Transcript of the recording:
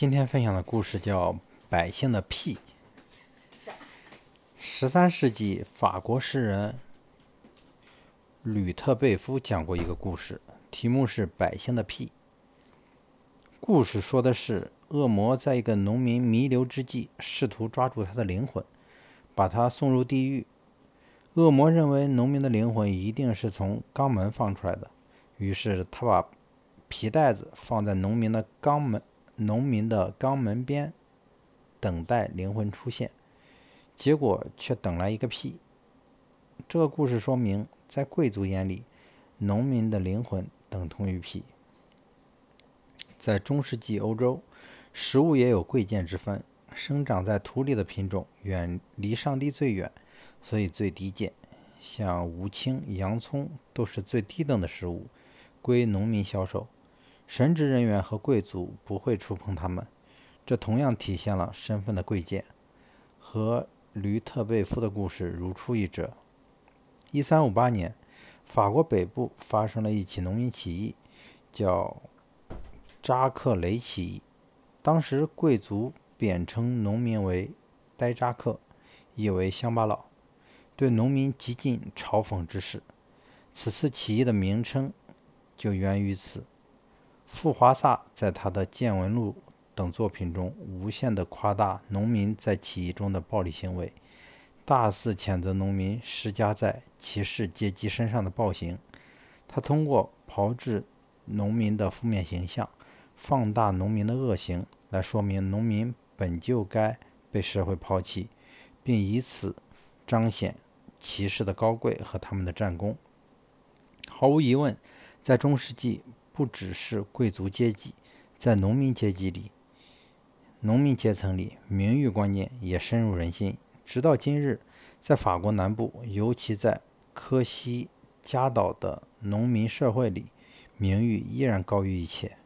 今天分享的故事叫《百姓的屁》。十三世纪，法国诗人吕特贝夫讲过一个故事，题目是《百姓的屁》。故事说的是，恶魔在一个农民弥留之际，试图抓住他的灵魂，把他送入地狱。恶魔认为农民的灵魂一定是从肛门放出来的，于是他把皮袋子放在农民的肛门。农民的肛门边，等待灵魂出现，结果却等来一个屁。这个故事说明，在贵族眼里，农民的灵魂等同于屁。在中世纪欧洲，食物也有贵贱之分，生长在土里的品种远离上帝最远，所以最低贱。像吴青、洋葱都是最低等的食物，归农民销售。神职人员和贵族不会触碰他们，这同样体现了身份的贵贱。和吕特贝夫的故事如出一辙。一三五八年，法国北部发生了一起农民起义，叫扎克雷起义。当时贵族贬称农民为“呆扎克”，意为乡巴佬，对农民极尽嘲讽之势。此次起义的名称就源于此。傅华萨在他的《见闻录》等作品中，无限地夸大农民在起义中的暴力行为，大肆谴责农民施加在骑士阶级身上的暴行。他通过炮制农民的负面形象，放大农民的恶行，来说明农民本就该被社会抛弃，并以此彰显骑士的高贵和他们的战功。毫无疑问，在中世纪。不只是贵族阶级，在农民阶级里，农民阶层里，名誉观念也深入人心。直到今日，在法国南部，尤其在科西嘉岛的农民社会里，名誉依然高于一切。